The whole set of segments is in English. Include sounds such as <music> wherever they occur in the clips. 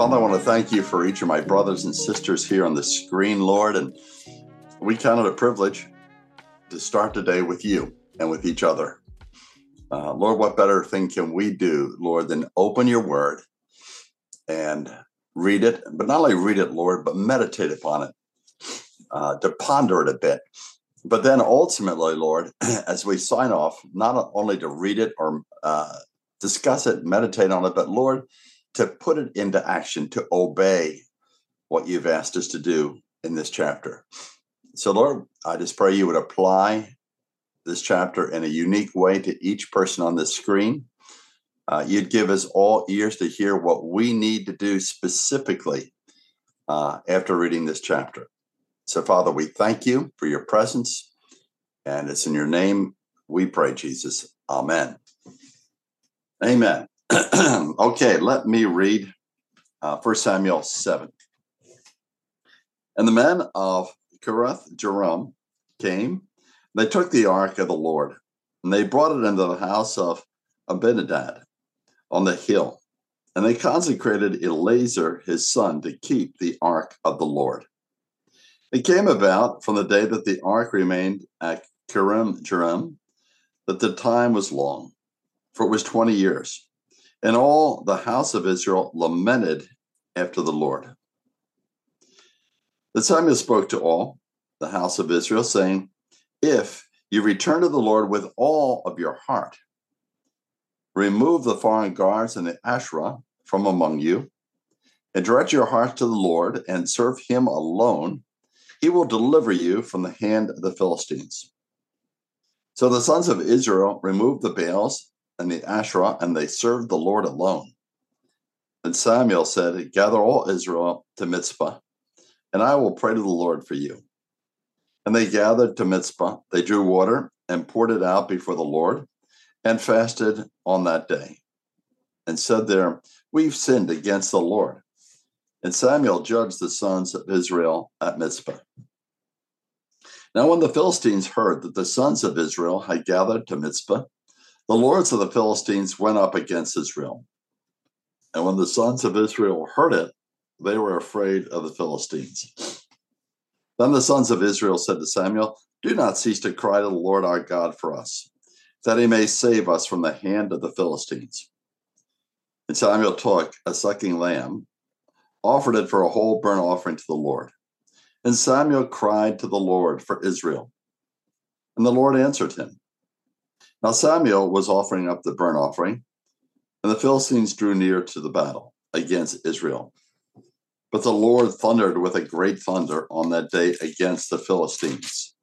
Father, I want to thank you for each of my brothers and sisters here on the screen, Lord, and we count it a privilege to start the day with you and with each other. Uh, Lord, what better thing can we do, Lord, than open your word and read it, but not only read it, Lord, but meditate upon it, uh, to ponder it a bit. But then ultimately, Lord, <clears throat> as we sign off, not only to read it or uh, discuss it, meditate on it, but Lord, to put it into action, to obey what you've asked us to do in this chapter. So, Lord, I just pray you would apply this chapter in a unique way to each person on this screen. Uh, you'd give us all ears to hear what we need to do specifically uh, after reading this chapter. So, Father, we thank you for your presence, and it's in your name we pray, Jesus. Amen. Amen. <clears throat> okay, let me read uh, 1 Samuel 7. And the men of Kiriath Jearim came. They took the ark of the Lord, and they brought it into the house of Abinadab on the hill. And they consecrated Eleazar his son to keep the ark of the Lord. It came about from the day that the ark remained at Kiriath Jearim that the time was long, for it was 20 years. And all the house of Israel lamented after the Lord. The Samuel spoke to all the house of Israel, saying, If you return to the Lord with all of your heart, remove the foreign gods and the Asherah from among you, and direct your heart to the Lord and serve him alone, he will deliver you from the hand of the Philistines. So the sons of Israel removed the Baals and the Asherah, and they served the Lord alone. And Samuel said, Gather all Israel to Mizpah and I will pray to the Lord for you. And they gathered to Mizpah. They drew water and poured it out before the Lord and fasted on that day and said there, We've sinned against the Lord. And Samuel judged the sons of Israel at Mizpah. Now, when the Philistines heard that the sons of Israel had gathered to Mizpah, the lords of the Philistines went up against Israel. And when the sons of Israel heard it, they were afraid of the Philistines. Then the sons of Israel said to Samuel, Do not cease to cry to the Lord our God for us, that he may save us from the hand of the Philistines. And Samuel took a sucking lamb, offered it for a whole burnt offering to the Lord. And Samuel cried to the Lord for Israel. And the Lord answered him. Now Samuel was offering up the burnt offering, and the Philistines drew near to the battle against Israel. But the Lord thundered with a great thunder on that day against the Philistines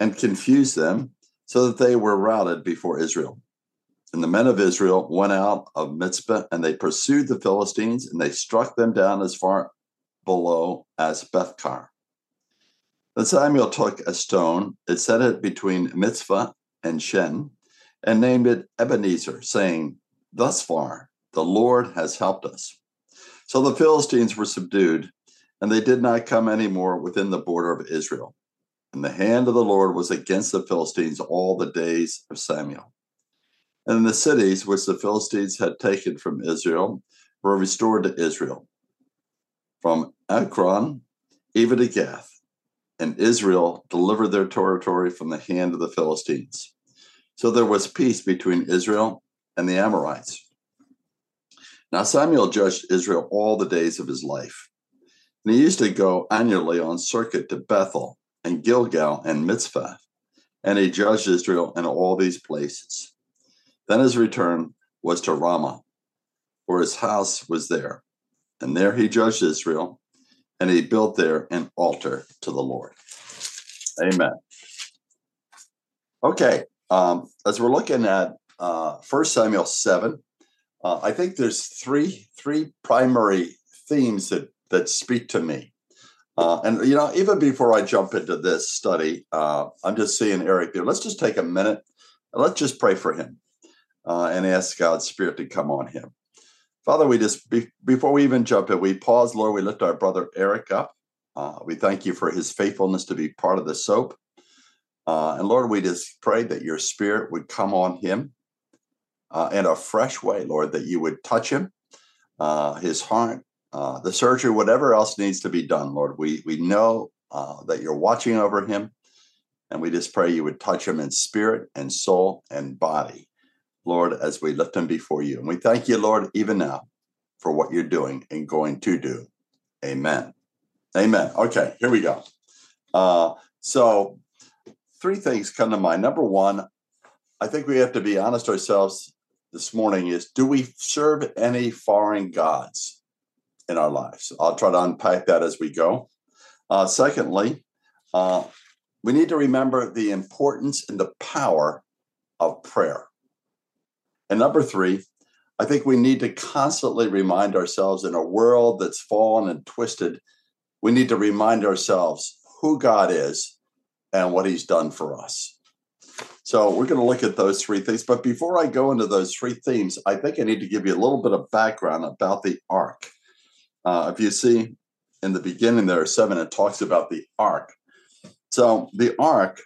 and confused them so that they were routed before Israel. And the men of Israel went out of Mizpah and they pursued the Philistines and they struck them down as far below as Bethkar. Then Samuel took a stone, it set it between Mizpah and Shen, and named it Ebenezer, saying, Thus far the Lord has helped us. So the Philistines were subdued, and they did not come any more within the border of Israel. And the hand of the Lord was against the Philistines all the days of Samuel. And the cities which the Philistines had taken from Israel were restored to Israel, from Ekron even to Gath. And Israel delivered their territory from the hand of the Philistines. So there was peace between Israel and the Amorites. Now, Samuel judged Israel all the days of his life. And he used to go annually on circuit to Bethel and Gilgal and Mizpah, and he judged Israel in all these places. Then his return was to Ramah, for his house was there. And there he judged Israel, and he built there an altar to the Lord. Amen. Okay, um, as we're looking at uh, Samuel 7. Uh, I think there's three three primary themes that that speak to me. Uh, and you know, even before I jump into this study, uh, I'm just seeing Eric there. Let's just take a minute let's just pray for him uh, and ask God's Spirit to come on him. Father, we just be, before we even jump in, we pause, Lord. We lift our brother Eric up. Uh, we thank you for his faithfulness to be part of the soap. Uh, and Lord, we just pray that your spirit would come on him uh, in a fresh way, Lord, that you would touch him, uh, his heart, uh, the surgery, whatever else needs to be done, Lord. We, we know uh, that you're watching over him. And we just pray you would touch him in spirit and soul and body, Lord, as we lift them before you. And we thank you, Lord, even now for what you're doing and going to do. Amen. Amen. Okay, here we go. Uh, so, three things come to mind. Number one, I think we have to be honest ourselves this morning is do we serve any foreign gods in our lives? I'll try to unpack that as we go. Uh, secondly, uh, we need to remember the importance and the power of prayer. And number three, I think we need to constantly remind ourselves in a world that's fallen and twisted we need to remind ourselves who God is and what he's done for us. So we're going to look at those three things. But before I go into those three themes, I think I need to give you a little bit of background about the ark. Uh, if you see in the beginning there are seven, it talks about the ark. So the ark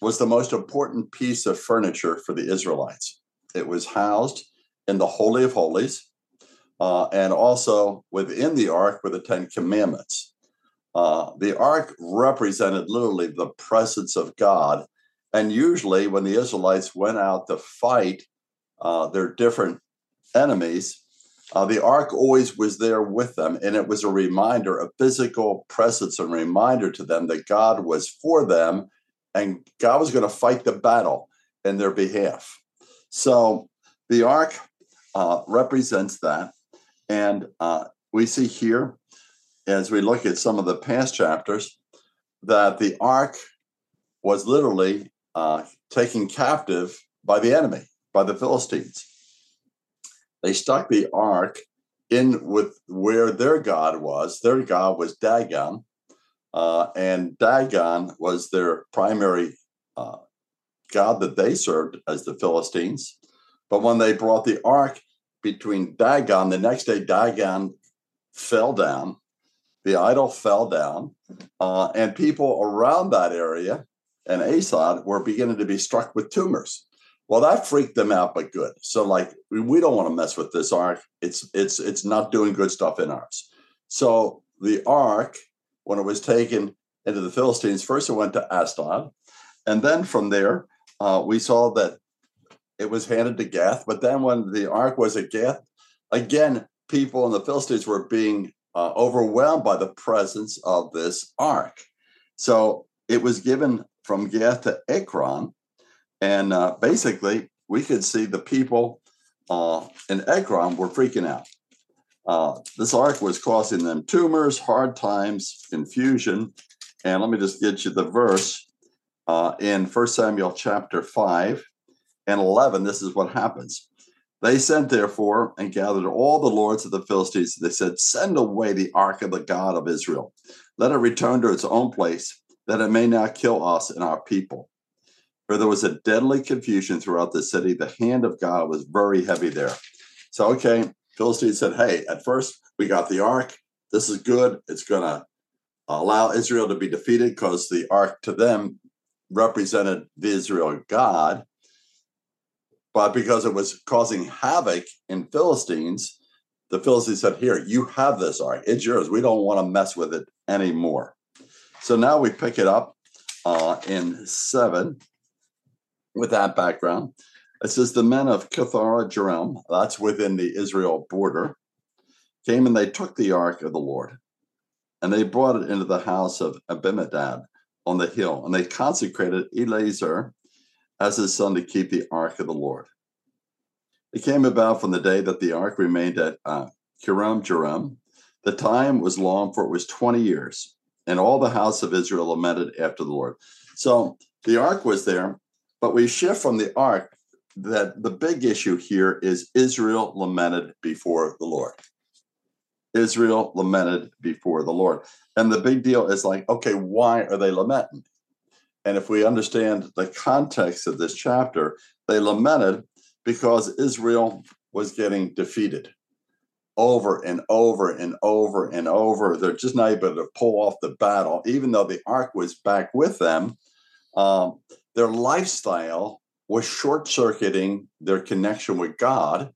was the most important piece of furniture for the Israelites. It was housed in the Holy of Holies, uh, and also within the ark were the Ten Commandments. Uh, the ark represented literally the presence of God. And usually, when the Israelites went out to fight uh, their different enemies, uh, the ark always was there with them. And it was a reminder, a physical presence, a reminder to them that God was for them and God was going to fight the battle in their behalf. So the ark uh, represents that. And uh, we see here as we look at some of the past chapters, that the ark was literally uh, taken captive by the enemy, by the Philistines. They stuck the ark in with where their god was. Their god was Dagon, uh, and Dagon was their primary uh, god that they served as the Philistines. But when they brought the ark between Dagon, the next day Dagon fell down the idol fell down, uh, and people around that area and Ashdod were beginning to be struck with tumors. Well, that freaked them out, but good. So, like, we don't want to mess with this ark. It's it's it's not doing good stuff in ours. So the ark, when it was taken into the Philistines, first it went to Ashdod, and then from there uh, we saw that it was handed to Gath. But then when the ark was at Gath, again, people in the Philistines were being uh, overwhelmed by the presence of this ark. So it was given from Gath to Ekron. And uh, basically, we could see the people uh, in Ekron were freaking out. Uh, this ark was causing them tumors, hard times, confusion. And let me just get you the verse uh, in 1 Samuel chapter 5 and 11. This is what happens. They sent, therefore, and gathered all the lords of the Philistines. They said, Send away the ark of the God of Israel. Let it return to its own place, that it may not kill us and our people. For there was a deadly confusion throughout the city. The hand of God was very heavy there. So, okay, Philistines said, Hey, at first we got the ark. This is good. It's going to allow Israel to be defeated because the ark to them represented the Israel God but because it was causing havoc in Philistines, the Philistines said, Here, you have this ark. It's yours. We don't want to mess with it anymore. So now we pick it up uh, in seven with that background. It says, The men of Kiriath Jearim, that's within the Israel border, came and they took the ark of the Lord and they brought it into the house of Abinadab on the hill and they consecrated Eleazar as his son to keep the ark of the Lord. It came about from the day that the ark remained at uh, Jearim. The time was long, for it was 20 years, and all the house of Israel lamented after the Lord. So the ark was there, but we shift from the ark that the big issue here is Israel lamented before the Lord. Israel lamented before the Lord. And the big deal is like, okay, why are they lamenting? And if we understand the context of this chapter, they lamented because Israel was getting defeated over and over and over and over. They're just not able to pull off the battle, even though the ark was back with them. Um, their lifestyle was short circuiting their connection with God.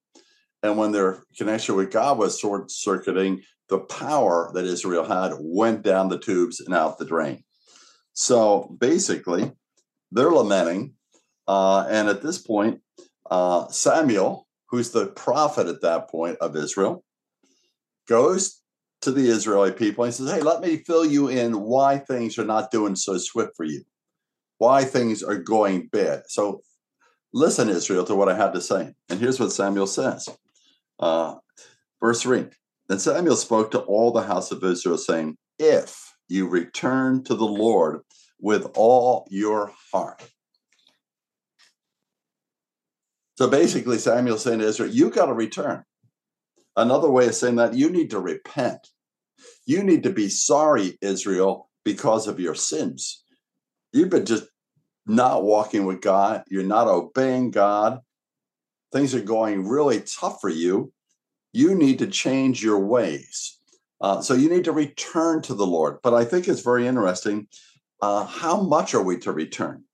And when their connection with God was short circuiting, the power that Israel had went down the tubes and out the drain. So basically, they're lamenting. Uh, and at this point, uh, Samuel, who's the prophet at that point of Israel, goes to the Israeli people and says, Hey, let me fill you in why things are not doing so swift for you, why things are going bad. So listen, Israel, to what I had to say. And here's what Samuel says. Uh, verse 3 Then Samuel spoke to all the house of Israel, saying, If you return to the Lord with all your heart. So basically, Samuel's saying to Israel, You got to return. Another way of saying that, you need to repent. You need to be sorry, Israel, because of your sins. You've been just not walking with God. You're not obeying God. Things are going really tough for you. You need to change your ways. Uh, so you need to return to the Lord. But I think it's very interesting. Uh, how much are we to return?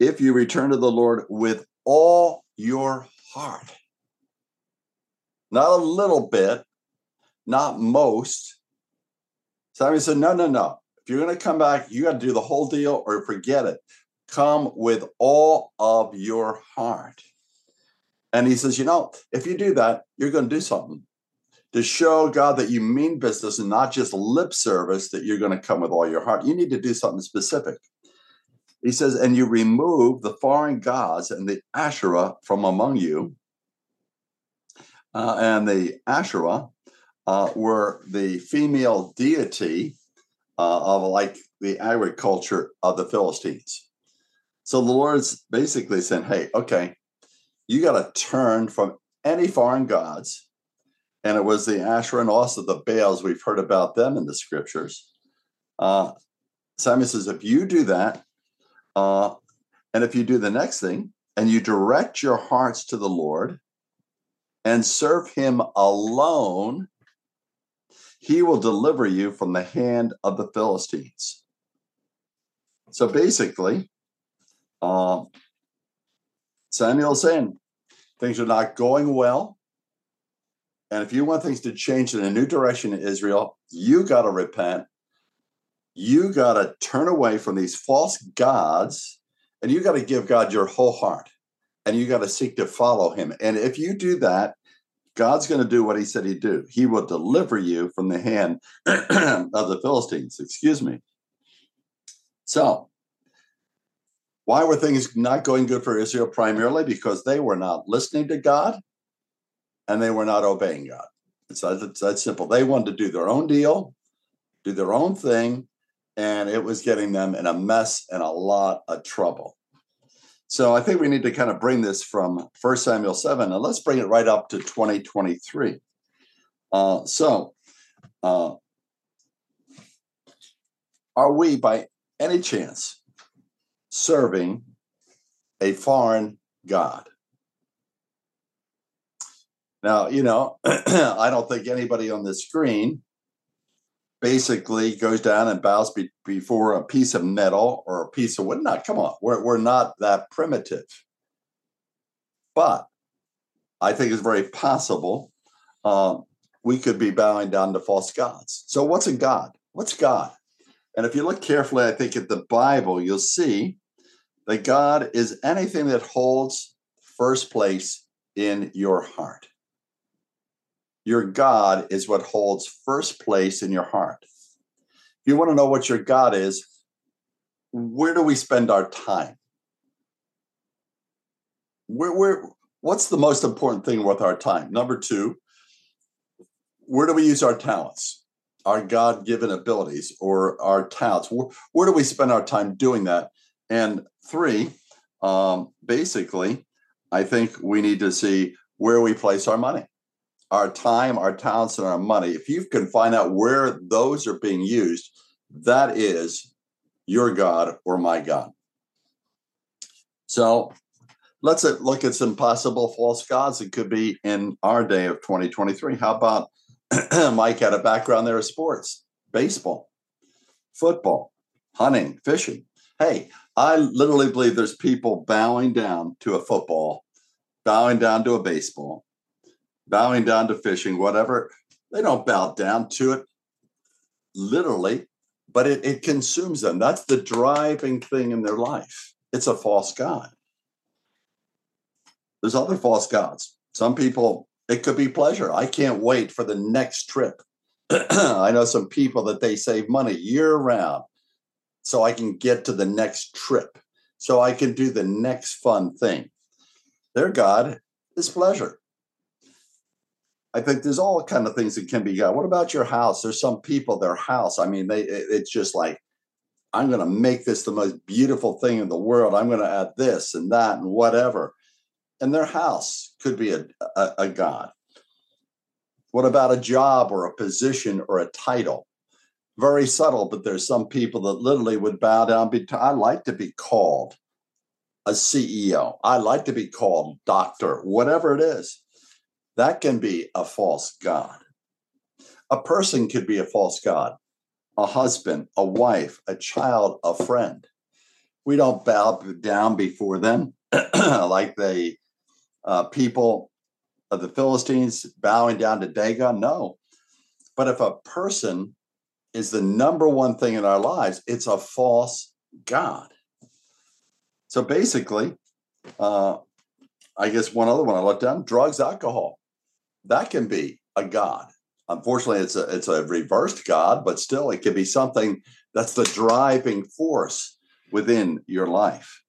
If you return to the Lord with all your heart, not a little bit, not most. Samuel said, No, no, no. If you're going to come back, you got to do the whole deal or forget it. Come with all of your heart. And he says, You know, if you do that, you're going to do something to show God that you mean business and not just lip service, that you're going to come with all your heart. You need to do something specific. He says, And you remove the foreign gods and the Asherah from among you uh, and the Asherah uh, were the female deity uh, of like the agriculture of the Philistines. So the Lord's basically saying, hey, okay, you got to turn from any foreign gods. And it was the Asherah and also the Baals. We've heard about them in the scriptures. Uh, Samuel says, if you do that, uh, and if you do the next thing, and you direct your hearts to the Lord, and serve him alone, he will deliver you from the hand of the Philistines. So basically, um, Samuel's saying things are not going well. And if you want things to change in a new direction in Israel, you got to repent. You got to turn away from these false gods and you got to give God your whole heart and you got to seek to follow him. And if you do that, God's going to do what he said he'd do. He will deliver you from the hand <clears throat> of the Philistines. Excuse me. So, why were things not going good for Israel? Primarily because they were not listening to God and they were not obeying God. It's that, it's that simple. They wanted to do their own deal, do their own thing, and it was getting them in a mess and a lot of trouble. So I think we need to kind of bring this from 1 Samuel 7 and let's bring it right up to 2023. Uh, so, uh, are we by any chance serving a foreign God? Now, you know, <clears throat> I don't think anybody on the screen basically goes down and bows be- before a piece of metal or a piece of wood. Not, come on, we're, we're not that primitive. But I think it's very possible uh, we could be bowing down to false gods. So, what's a God? What's God? And if you look carefully, I think at the Bible, you'll see that God is anything that holds first place in your heart. Your God is what holds first place in your heart. If you want to know what your God is, where do we spend our time? Where, where, what's the most important thing with our time? Number two, where do we use our talents, our God given abilities, or our talents? Where, where, do we spend our time doing that? And three, um, basically, I think we need to see where we place our money, our time, our talents, and our money. If you can find out where those are being used, that is your God or my God. So let's look at some possible false gods that could be in our day of 2023. How about <clears throat> Mike had a background there of sports, baseball, football, hunting, fishing. Hey, I literally believe there's people bowing down to a football, bowing down to a baseball, bowing down to fishing, whatever. They don't bow down to it literally, but it, it consumes them. That's the driving thing in their life. It's a false God. There's other false gods. Some people, it could be pleasure. I can't wait for the next trip. <clears throat> I know some people that they save money year round so I can get to the next trip, so I can do the next fun thing. Their God is pleasure. I think there's all kind of things that can be God. What about your house? There's some people, their house. I mean, they it's just like, I'm going to make this the most beautiful thing in the world. I'm going to add this and that and whatever. And their house could be a, a, a God. What about a job or a position or a title? Very subtle, but there's some people that literally would bow down. Be, I like to be called a CEO. I like to be called doctor, whatever it is. That can be a false God. A person could be a false God, a husband, a wife, a child, a friend. We don't bow down before them <clears throat> like the uh, people of the Philistines bowing down to Dagon. No. But if a person is the number one thing in our lives. It's a false God. So basically, uh, I guess one other one I looked down drugs, alcohol. That can be a God. Unfortunately, it's a it's a reversed God, but still it can be something that's the driving force within your life.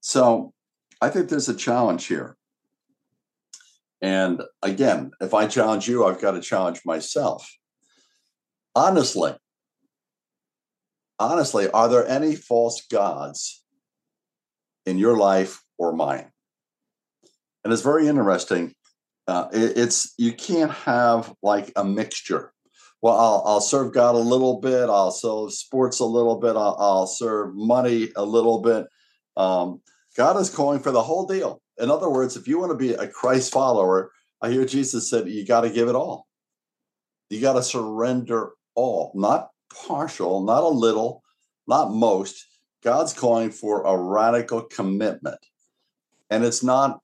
So I think there's a challenge here. And again, if I challenge you, I've got to challenge myself honestly, honestly, are there any false gods in your life or mine? And it's very interesting. Uh, it, it's you can't have like a mixture. Well, I'll, I'll serve God a little bit. I'll serve sports a little bit. I'll, I'll serve money a little bit. Um, God is calling for the whole deal. In other words, if you want to be a Christ follower, I hear Jesus said you got to give it all. You got to surrender all, not partial, not a little, not most. God's calling for a radical commitment. And it's not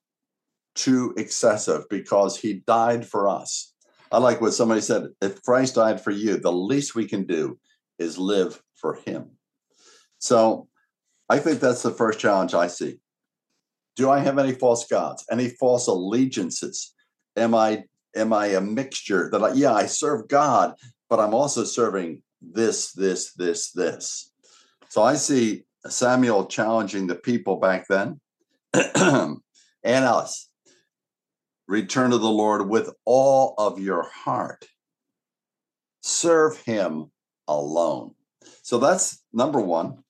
too excessive because he died for us. I like what somebody said if Christ died for you, the least we can do is live for him. So I think that's the first challenge I see. Do I have any false gods, any false allegiances? Am I am I a mixture that yeah, I serve God, but I'm also serving this, this, this, this. So I see Samuel challenging the people back then <clears throat> and us. Return to the Lord with all of your heart. Serve him alone. So that's number one.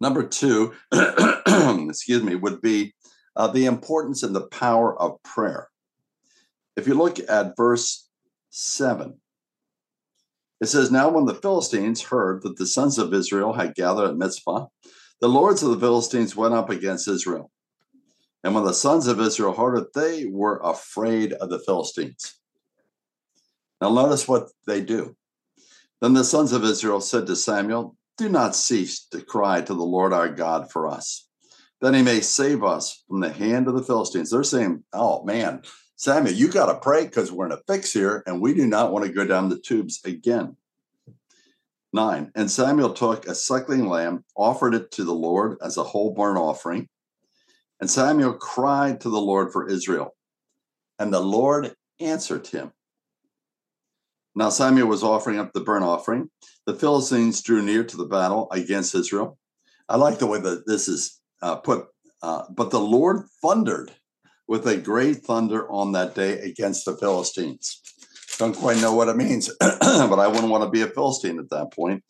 Number two, <clears throat> excuse me, would be uh, the importance and the power of prayer. If you look at verse 7. It says, Now when the Philistines heard that the sons of Israel had gathered at Mizpah, the lords of the Philistines went up against Israel. And when the sons of Israel heard it, they were afraid of the Philistines. Now, notice what they do. Then the sons of Israel said to Samuel, Do not cease to cry to the Lord our God for us, that he may save us from the hand of the Philistines. They're saying, Oh, man, Samuel, you got to pray because we're in a fix here and we do not want to go down the tubes again. Nine, and Samuel took a suckling lamb, offered it to the Lord as a whole burnt offering. And Samuel cried to the Lord for Israel, and the Lord answered him. Now Samuel was offering up the burnt offering. The Philistines drew near to the battle against Israel. I like the way that this is uh, put. Uh, but the Lord thundered with a great thunder on that day against the Philistines. Don't quite know what it means, <clears throat> but I wouldn't want to be a Philistine at that point.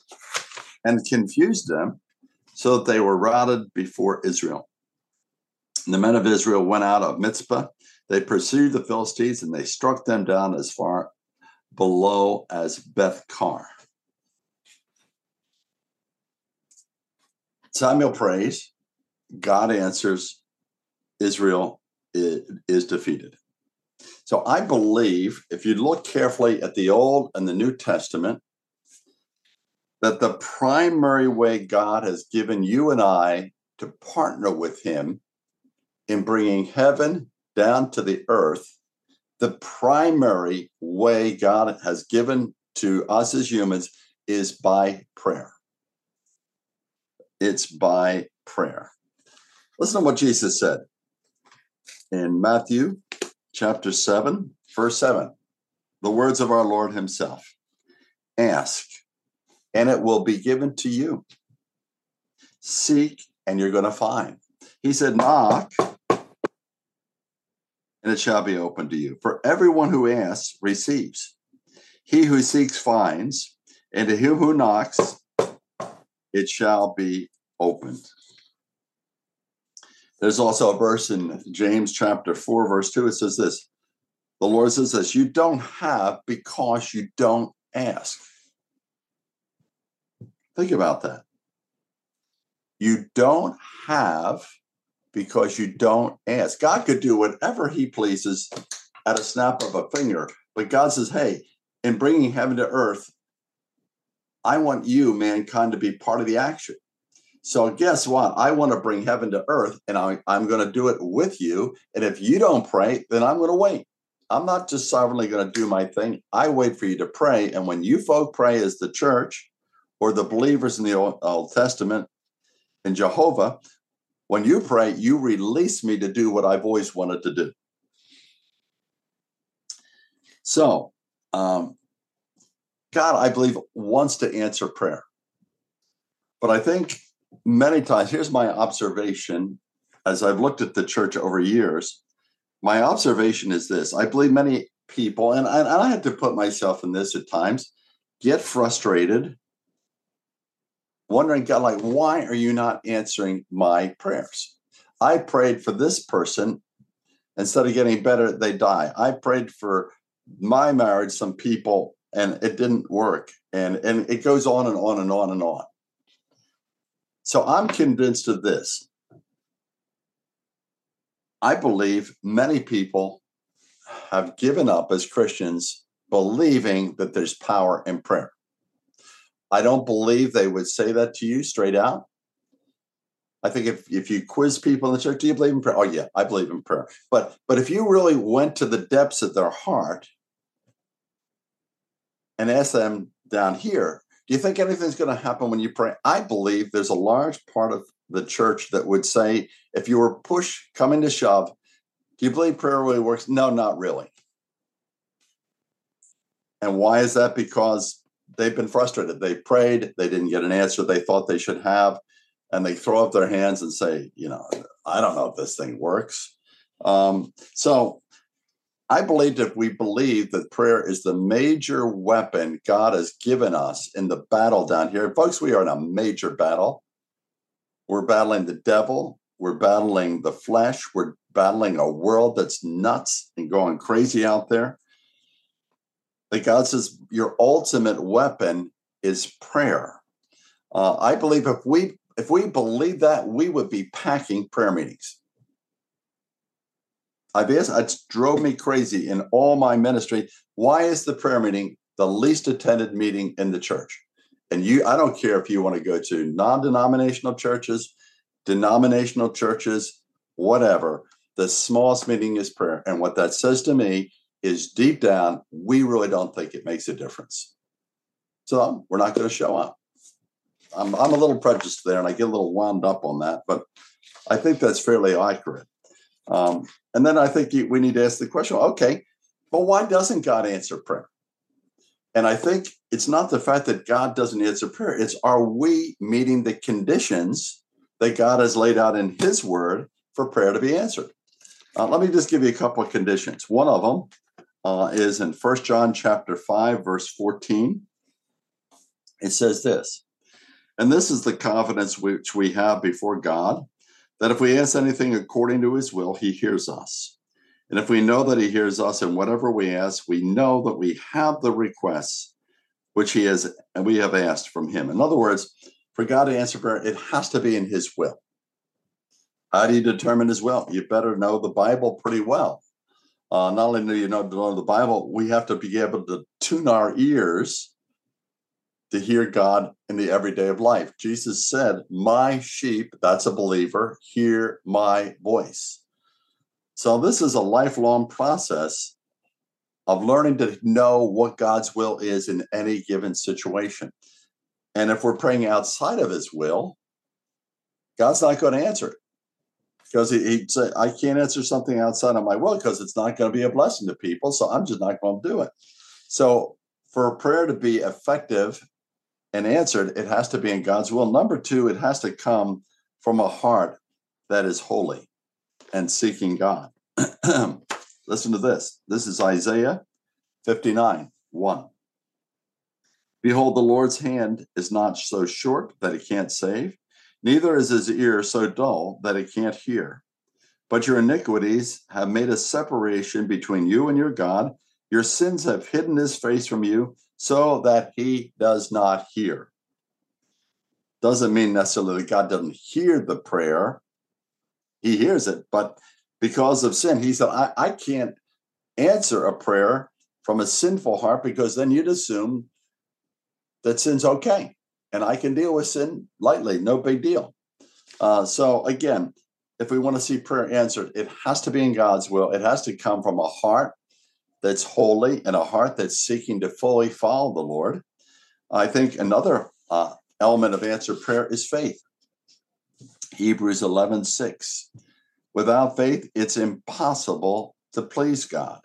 And confused them so that they were routed before Israel. the men of Israel went out of Mizpah. They pursued the Philistines and they struck them down as far below as Beth Kar. Samuel prays, God answers, Israel is defeated. So I believe if you look carefully at the Old and the New Testament, that the primary way God has given you and I to partner with Him in bringing heaven down to the earth, the primary way God has given to us as humans is by prayer. It's by prayer. Listen to what Jesus said in Matthew chapter 7, verse 7. The words of our Lord Himself Ask, and it will be given to you. Seek, and you're going to find. He said, Knock, and it shall be open to you. For everyone who asks receives. He who seeks finds, and to him who knocks, it shall be opened. There's also a verse in James chapter 4, verse 2. It says this The Lord says this You don't have because you don't ask. Think about that. You don't have because you don't ask. God could do whatever he pleases at a snap of a finger, but God says, hey, in bringing heaven to earth, I want you, mankind, to be part of the action. So, guess what? I want to bring heaven to earth, and I, I'm going to do it with you. And if you don't pray, then I'm going to wait. I'm not just sovereignly going to do my thing. I wait for you to pray. And when you folk pray as the church or the believers in the Old, Old Testament in Jehovah, when you pray, you release me to do what I've always wanted to do. So, um, God, I believe, wants to answer prayer. But I think many times, here's my observation as I've looked at the church over years. My observation is this I believe many people, and I, and I had to put myself in this at times, get frustrated wondering, God, like, why are you not answering my prayers? I prayed for this person. Instead of getting better, they die. I prayed for my marriage, some people, and it didn't work. And, and it goes on and on and on and on. So I'm convinced of this. I believe many people have given up as Christians believing that there's power in prayer. I don't believe they would say that to you straight out. I think if, if you quiz people in the church, do you believe in prayer? Oh yeah, I believe in prayer. But but if you really went to the depths of their heart and asked them down here, do you think anything's going to happen when you pray? I believe there's a large part of the church that would say, if you were push coming to shove, do you believe prayer really works? No, not really. And why is that? Because they've been frustrated. They prayed, they didn't get an answer they thought they should have, and they throw up their hands and say, you know, I don't know if this thing works. Um, so I believe if we believe that prayer is the major weapon God has given us in the battle down here, folks, we are in a major battle. We're battling the devil, we're battling the flesh, we're battling a world that's nuts and going crazy out there that God says your ultimate weapon is prayer. Uh, I believe if we if we believe that, we would be packing prayer meetings. Asked, it drove me crazy in all my ministry. Why is the prayer meeting the least attended meeting in the church? And you, I don't care if you want to go to non-denominational churches, denominational churches, whatever. The smallest meeting is prayer. And what that says to me is deep down, we really don't think it makes a difference. So we're not going to show up. I'm, I'm a little prejudiced there and I get a little wound up on that, but I think that's fairly accurate. Um, and then I think we need to ask the question okay, but why doesn't God answer prayer? And I think it's not the fact that God doesn't answer prayer, it's are we meeting the conditions that God has laid out in His Word for prayer to be answered? Uh, let me just give you a couple of conditions. One of them uh, is in First John chapter 5, verse 14. It says this, and this is the confidence which we have before God, that if we ask anything according to his will, he hears us. And if we know that he hears us in whatever we ask, we know that we have the requests which he has and we have asked from him. In other words, for God to answer prayer, it has to be in his will. How do you determine his will? You better know the Bible pretty well. Uh, not only do you know, know the Bible, we have to be able to tune our ears to hear God in the everyday of life. Jesus said, My sheep, that's a believer, hear my voice. So this is a lifelong process of learning to know what God's will is in any given situation. And if we're praying outside of his will, God's not going to answer it because he, he'd say, I can't answer something outside of my will because it's not going to be a blessing to people. So I'm just not going to do it. So for prayer to be effective and answered, it has to be in God's will. Number two, it has to come from a heart that is holy and seeking God. <clears throat> Listen to this. This is Isaiah 59 1. Behold, the Lord's hand is not so short that it can't save, neither is his ear so dull that it can't hear. But your iniquities have made a separation between you and your God. Your sins have hidden his face from you so that he does not hear. Doesn't mean necessarily that God doesn't hear the prayer, he hears it, but because of sin, he said, I, I can't answer a prayer from a sinful heart because then you'd assume that sin's okay and I can deal with sin lightly, no big deal. Uh, so, again, if we want to see prayer answered, it has to be in God's will. It has to come from a heart that's holy and a heart that's seeking to fully follow the Lord. I think another uh, element of answered prayer is faith. Hebrews 11 6. Without faith, it's impossible to please God.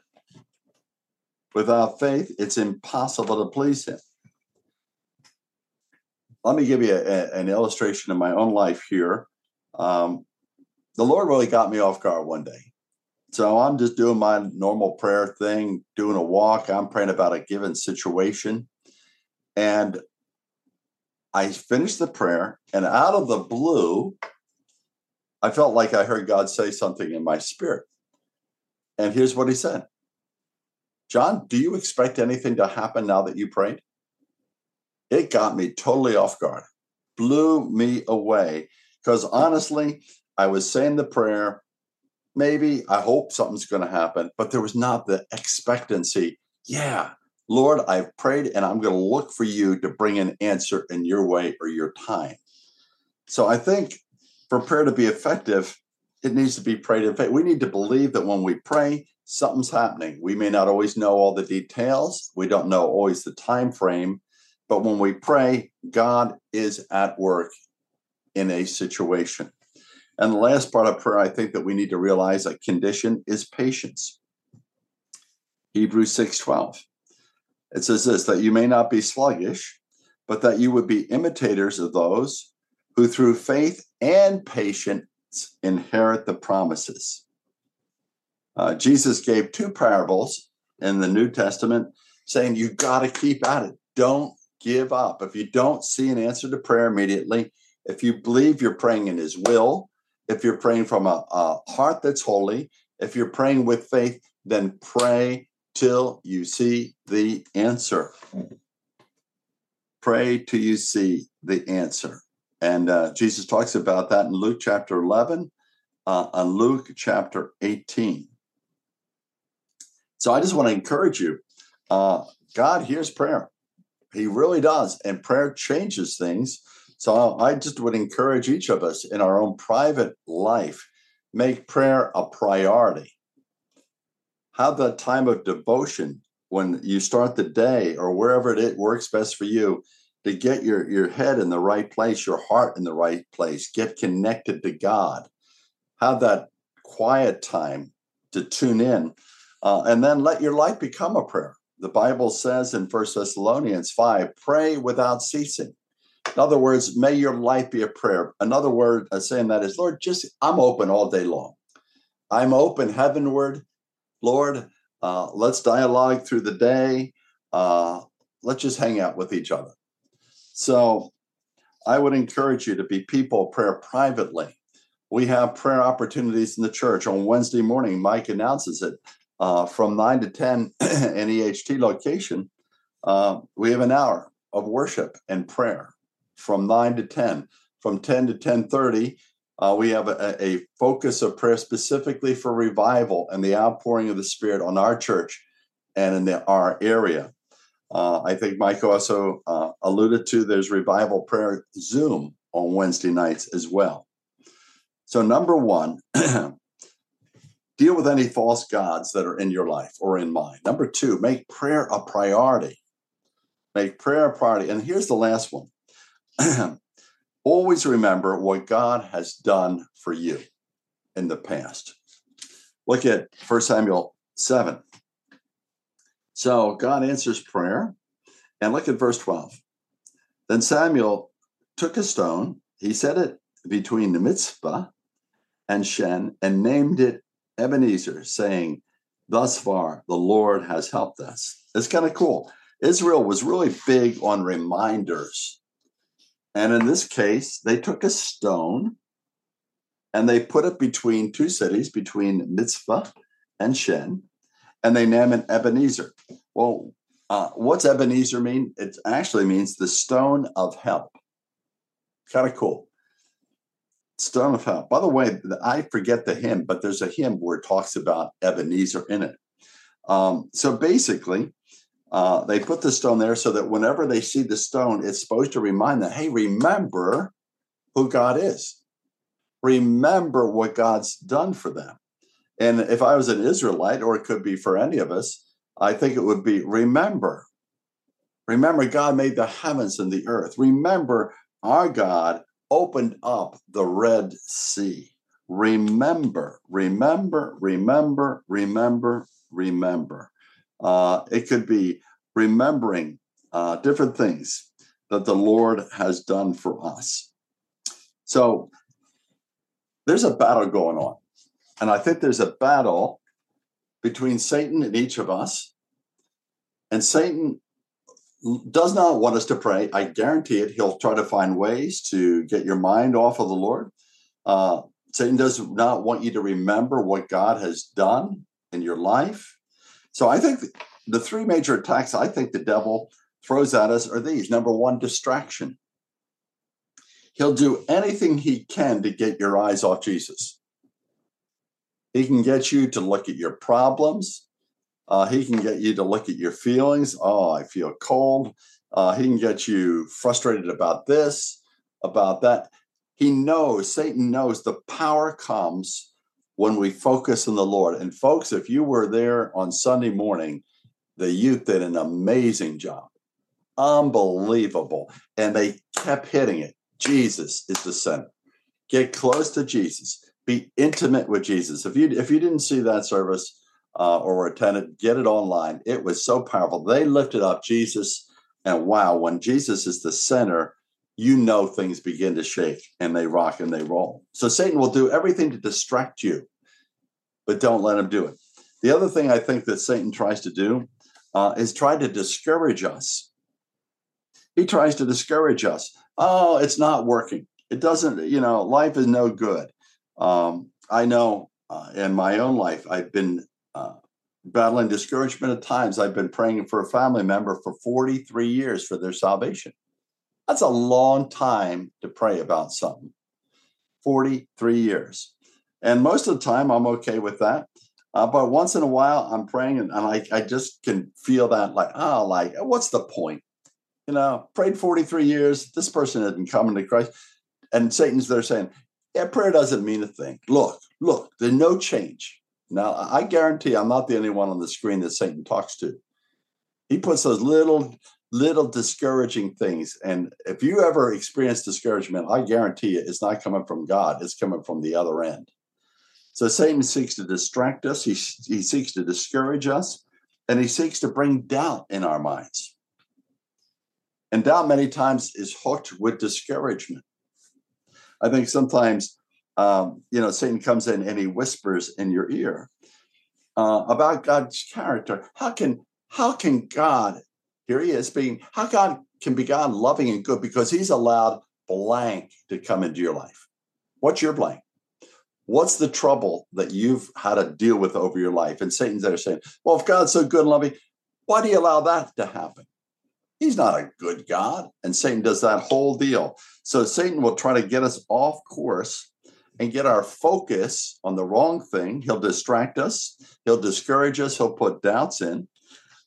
Without faith, it's impossible to please Him let me give you a, a, an illustration of my own life here. Um, the Lord really got me off guard one day. So I'm just doing my normal prayer thing, doing a walk. I'm praying about a given situation. And I finished the prayer, and out of the blue, I felt like I heard God say something in my spirit. And here's what he said John, do you expect anything to happen now that you prayed? it got me totally off guard, blew me away. Because honestly, I was saying the prayer, maybe I hope something's going to happen, but there was not the expectancy. Yeah, Lord, I've prayed and I'm going to look for you to bring an answer in your way or your time. So I think for prayer to be effective, it needs to be prayed in faith. We need to believe that when we pray, something's happening. We may not always know all the details. We don't know always the time frame, but when we pray, God is at work in a situation. And the last part of prayer, I think that we need to realize a condition is patience. Hebrews 6:12. It says this that you may not be sluggish, but that you would be imitators of those who through faith and patience inherit the promises. Uh, Jesus gave two parables in the New Testament saying you got to keep at it. Don't give up. If you don't see an answer to prayer immediately, if you believe you're praying in His will, if you're praying from a, a heart that's holy, if you're praying with faith, then pray till you see the answer. Pray till you see the answer. And uh, Jesus talks about that in Luke chapter 11, uh, on Luke chapter 18. So I just want to encourage you. Uh, God hears prayer. He really does. And prayer changes things. So I just would encourage each of us in our own private life, make prayer a priority. Have that time of devotion when you start the day or wherever it works best for you to get your, your head in the right place, your heart in the right place, get connected to God. Have that quiet time to tune in, uh, and then let your life become a prayer the Bible says in First Thessalonians 5 pray without ceasing. In other words, may your life be a prayer. Another word saying that is, Lord, just I'm open all day long. I'm open heavenward. Lord, uh, let's dialogue through the day. Uh, let's just hang out with each other. So I would encourage you to be people of prayer privately. we have prayer opportunities in the church. On Wednesday morning, Mike announces it uh, from 9 to 10 <clears throat> in EHT location. Uh, we have an hour of worship and prayer from 9 to 10. From 10 to 10.30, uh, we have a, a, focus of prayer specifically for revival and the outpouring of the Spirit on our church and in the, our area. Uh, I think Mike also uh, alluded to there's revival prayer Zoom on Wednesday nights as well. So, number one, <clears throat> deal with any false gods that are in your life or in mine. Number two, make prayer a priority. Make prayer a priority. And here's the last one <clears throat> always remember what God has done for you in the past. Look at 1 Samuel 7. So God answers prayer. And look at verse 12. Then Samuel took a stone, he set it between the Mizpah and Shen and named it Ebenezer, saying, Thus far, the Lord has helped us. It's kind of cool. Israel was really big on reminders. And in this case, they took a stone and they put it between two cities, between Mizpah and Shen, and they named it Ebenezer. Well, uh, what's Ebenezer mean? It actually means the stone of help. Kind of cool. Stone of Help. By the way, I forget the hymn, but there's a hymn where it talks about Ebenezer in it. Um, so basically, uh, they put the stone there so that whenever they see the stone, it's supposed to remind them, hey, remember who God is. Remember what God's done for them. And if I was an Israelite, or it could be for any of us, I think it would be remember. Remember, God made the heavens and the earth. Remember, our God opened up the Red Sea. Remember, remember, remember, remember, remember. Uh, it could be remembering uh, different things that the Lord has done for us. So there's a battle going on. And I think there's a battle between Satan and each of us. And Satan does not want us to pray. I guarantee it. He'll try to find ways to get your mind off of the Lord. Uh, Satan does not want you to remember what God has done in your life. So I think the three major attacks I think the devil throws at us are these number one, distraction. He'll do anything he can to get your eyes off Jesus. He can get you to look at your problems. Uh, he can get you to look at your feelings. Oh, I feel cold. Uh, he can get you frustrated about this, about that. He knows, Satan knows the power comes when we focus on the Lord. And folks, if you were there on Sunday morning, the youth did an amazing job. Unbelievable. And they kept hitting it. Jesus is the center. Get close to Jesus. Be intimate with Jesus. If you if you didn't see that service, uh, or attended, get it online. It was so powerful. They lifted up Jesus, and wow, when Jesus is the center, you know things begin to shake and they rock and they roll. So Satan will do everything to distract you, but don't let him do it. The other thing I think that Satan tries to do uh, is try to discourage us. He tries to discourage us. Oh, it's not working. It doesn't, you know, life is no good. Um, I know uh, in my own life, I've been uh, battling discouragement at times. I've been praying for a family member for 43 years for their salvation. That's a long time to pray about something. 43 years. And most of the time, I'm okay with that. Uh, but once in a while, I'm praying and, and I, I just can feel that, like, oh, like, what's the point? You know, prayed 43 years. This person hasn't come to Christ. And Satan's there saying, yeah, prayer doesn't mean a thing. Look, look, there's no change. Now, I guarantee I'm not the only one on the screen that Satan talks to. He puts those little, little discouraging things. And if you ever experience discouragement, I guarantee you it's not coming from God, it's coming from the other end. So Satan seeks to distract us, he, he seeks to discourage us, and he seeks to bring doubt in our minds. And doubt many times is hooked with discouragement. I think sometimes um, you know, Satan comes in and he whispers in your ear uh, about God's character. How can how can God? Here he is being. How God can be God loving and good because He's allowed blank to come into your life. What's your blank? What's the trouble that you've had to deal with over your life? And Satan's there saying, Well, if God's so good and loving, why do you allow that to happen? He's not a good God. And Satan does that whole deal. So Satan will try to get us off course and get our focus on the wrong thing. He'll distract us, he'll discourage us, he'll put doubts in.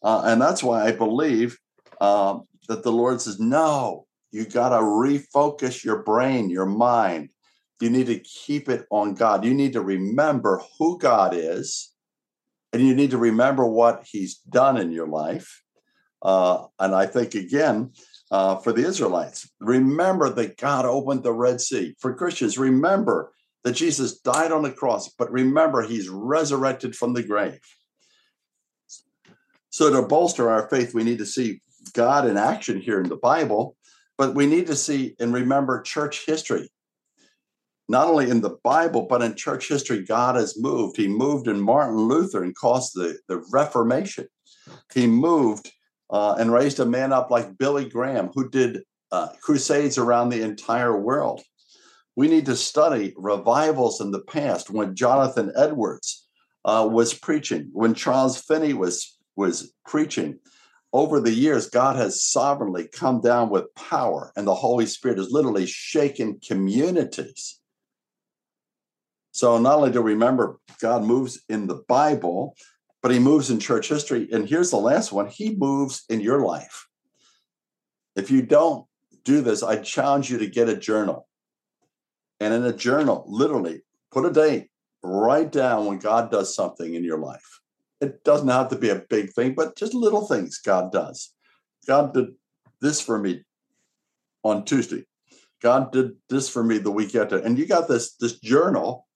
Uh, and that's why I believe um, that the Lord says, No, you got to refocus your brain, your mind. You need to keep it on God. You need to remember who God is, and you need to remember what He's done in your life. Uh, and I think, again, uh, for the Israelites, remember that God opened the Red Sea. For Christians, remember that Jesus died on the cross, but remember, He's resurrected from the grave. So, to bolster our faith, we need to see God in action here in the Bible but we need to see and remember church history. Not only in the Bible, but in church history, God has moved. He moved in Martin Luther and caused the, the Reformation. He moved uh, and raised a man up like Billy Graham, who did uh, crusades around the entire world. We need to study revivals in the past when Jonathan Edwards uh, was preaching, when Charles Finney was, was preaching, over the years, God has sovereignly come down with power, and the Holy Spirit has literally shaken communities. So, not only do we remember God moves in the Bible, but he moves in church history. And here's the last one He moves in your life. If you don't do this, I challenge you to get a journal. And in a journal, literally put a date, write down when God does something in your life. It doesn't have to be a big thing, but just little things God does. God did this for me on Tuesday. God did this for me the week after. And you got this, this journal.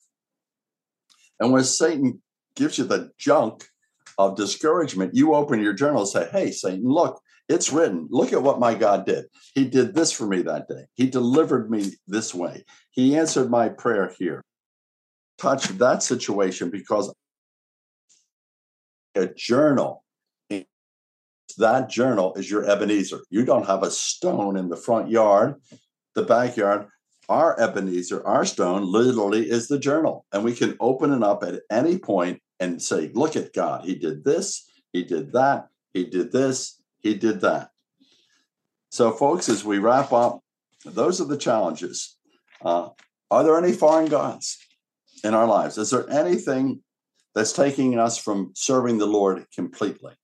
And when Satan gives you the junk of discouragement, you open your journal and say, Hey, Satan, look, it's written. Look at what my God did. He did this for me that day. He delivered me this way. He answered my prayer here. Touch that situation because a journal. That journal is your Ebenezer. You don't have a stone in the front yard, the backyard. Our Ebenezer, our stone, literally is the journal. And we can open it up at any point and say, Look at God. He did this, He did that, He did this, He did that. So, folks, as we wrap up, those are the challenges. Uh, are there any foreign gods in our lives? Is there anything that's taking us from serving the Lord completely.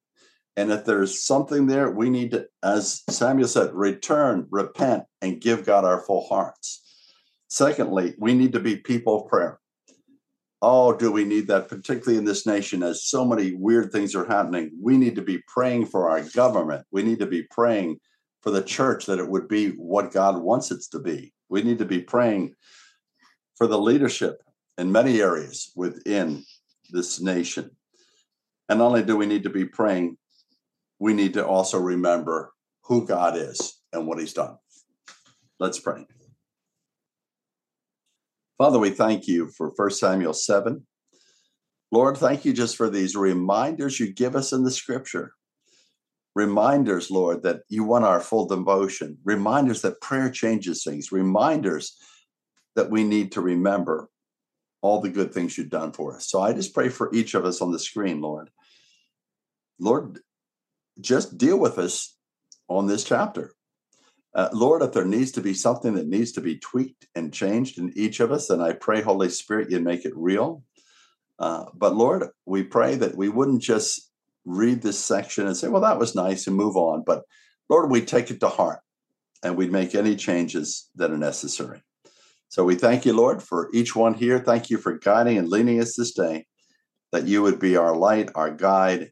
And if there's something there, we need to, as Samuel said, return, repent, and give God our full hearts. Secondly, we need to be people of prayer. Oh, do we need that, particularly in this nation, as so many weird things are happening? We need to be praying for our government. We need to be praying for the church that it would be what God wants it to be. We need to be praying for the leadership in many areas within this nation. And not only do we need to be praying, we need to also remember who God is and what he's done. Let's pray. Father, we thank you for 1 Samuel 7. Lord, thank you just for these reminders you give us in the scripture. Reminders, Lord, that you want our full devotion. Reminders that prayer changes things. Reminders that we need to remember all the good things you've done for us. So I just pray for each of us on the screen, Lord. Lord, just deal with us on this chapter. Uh, Lord, if there needs to be something that needs to be tweaked and changed in each of us, then I pray, Holy Spirit, you make it real. Uh, but Lord, we pray that we wouldn't just read this section and say, well, that was nice and move on. But Lord, we take it to heart and we'd make any changes that are necessary. So we thank you, Lord, for each one here. Thank you for guiding and leading us this day, that you would be our light, our guide,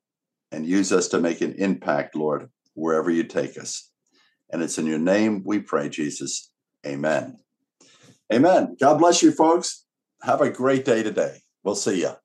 and use us to make an impact, Lord, wherever you take us. And it's in your name we pray, Jesus. Amen. Amen. God bless you, folks. Have a great day today. We'll see you.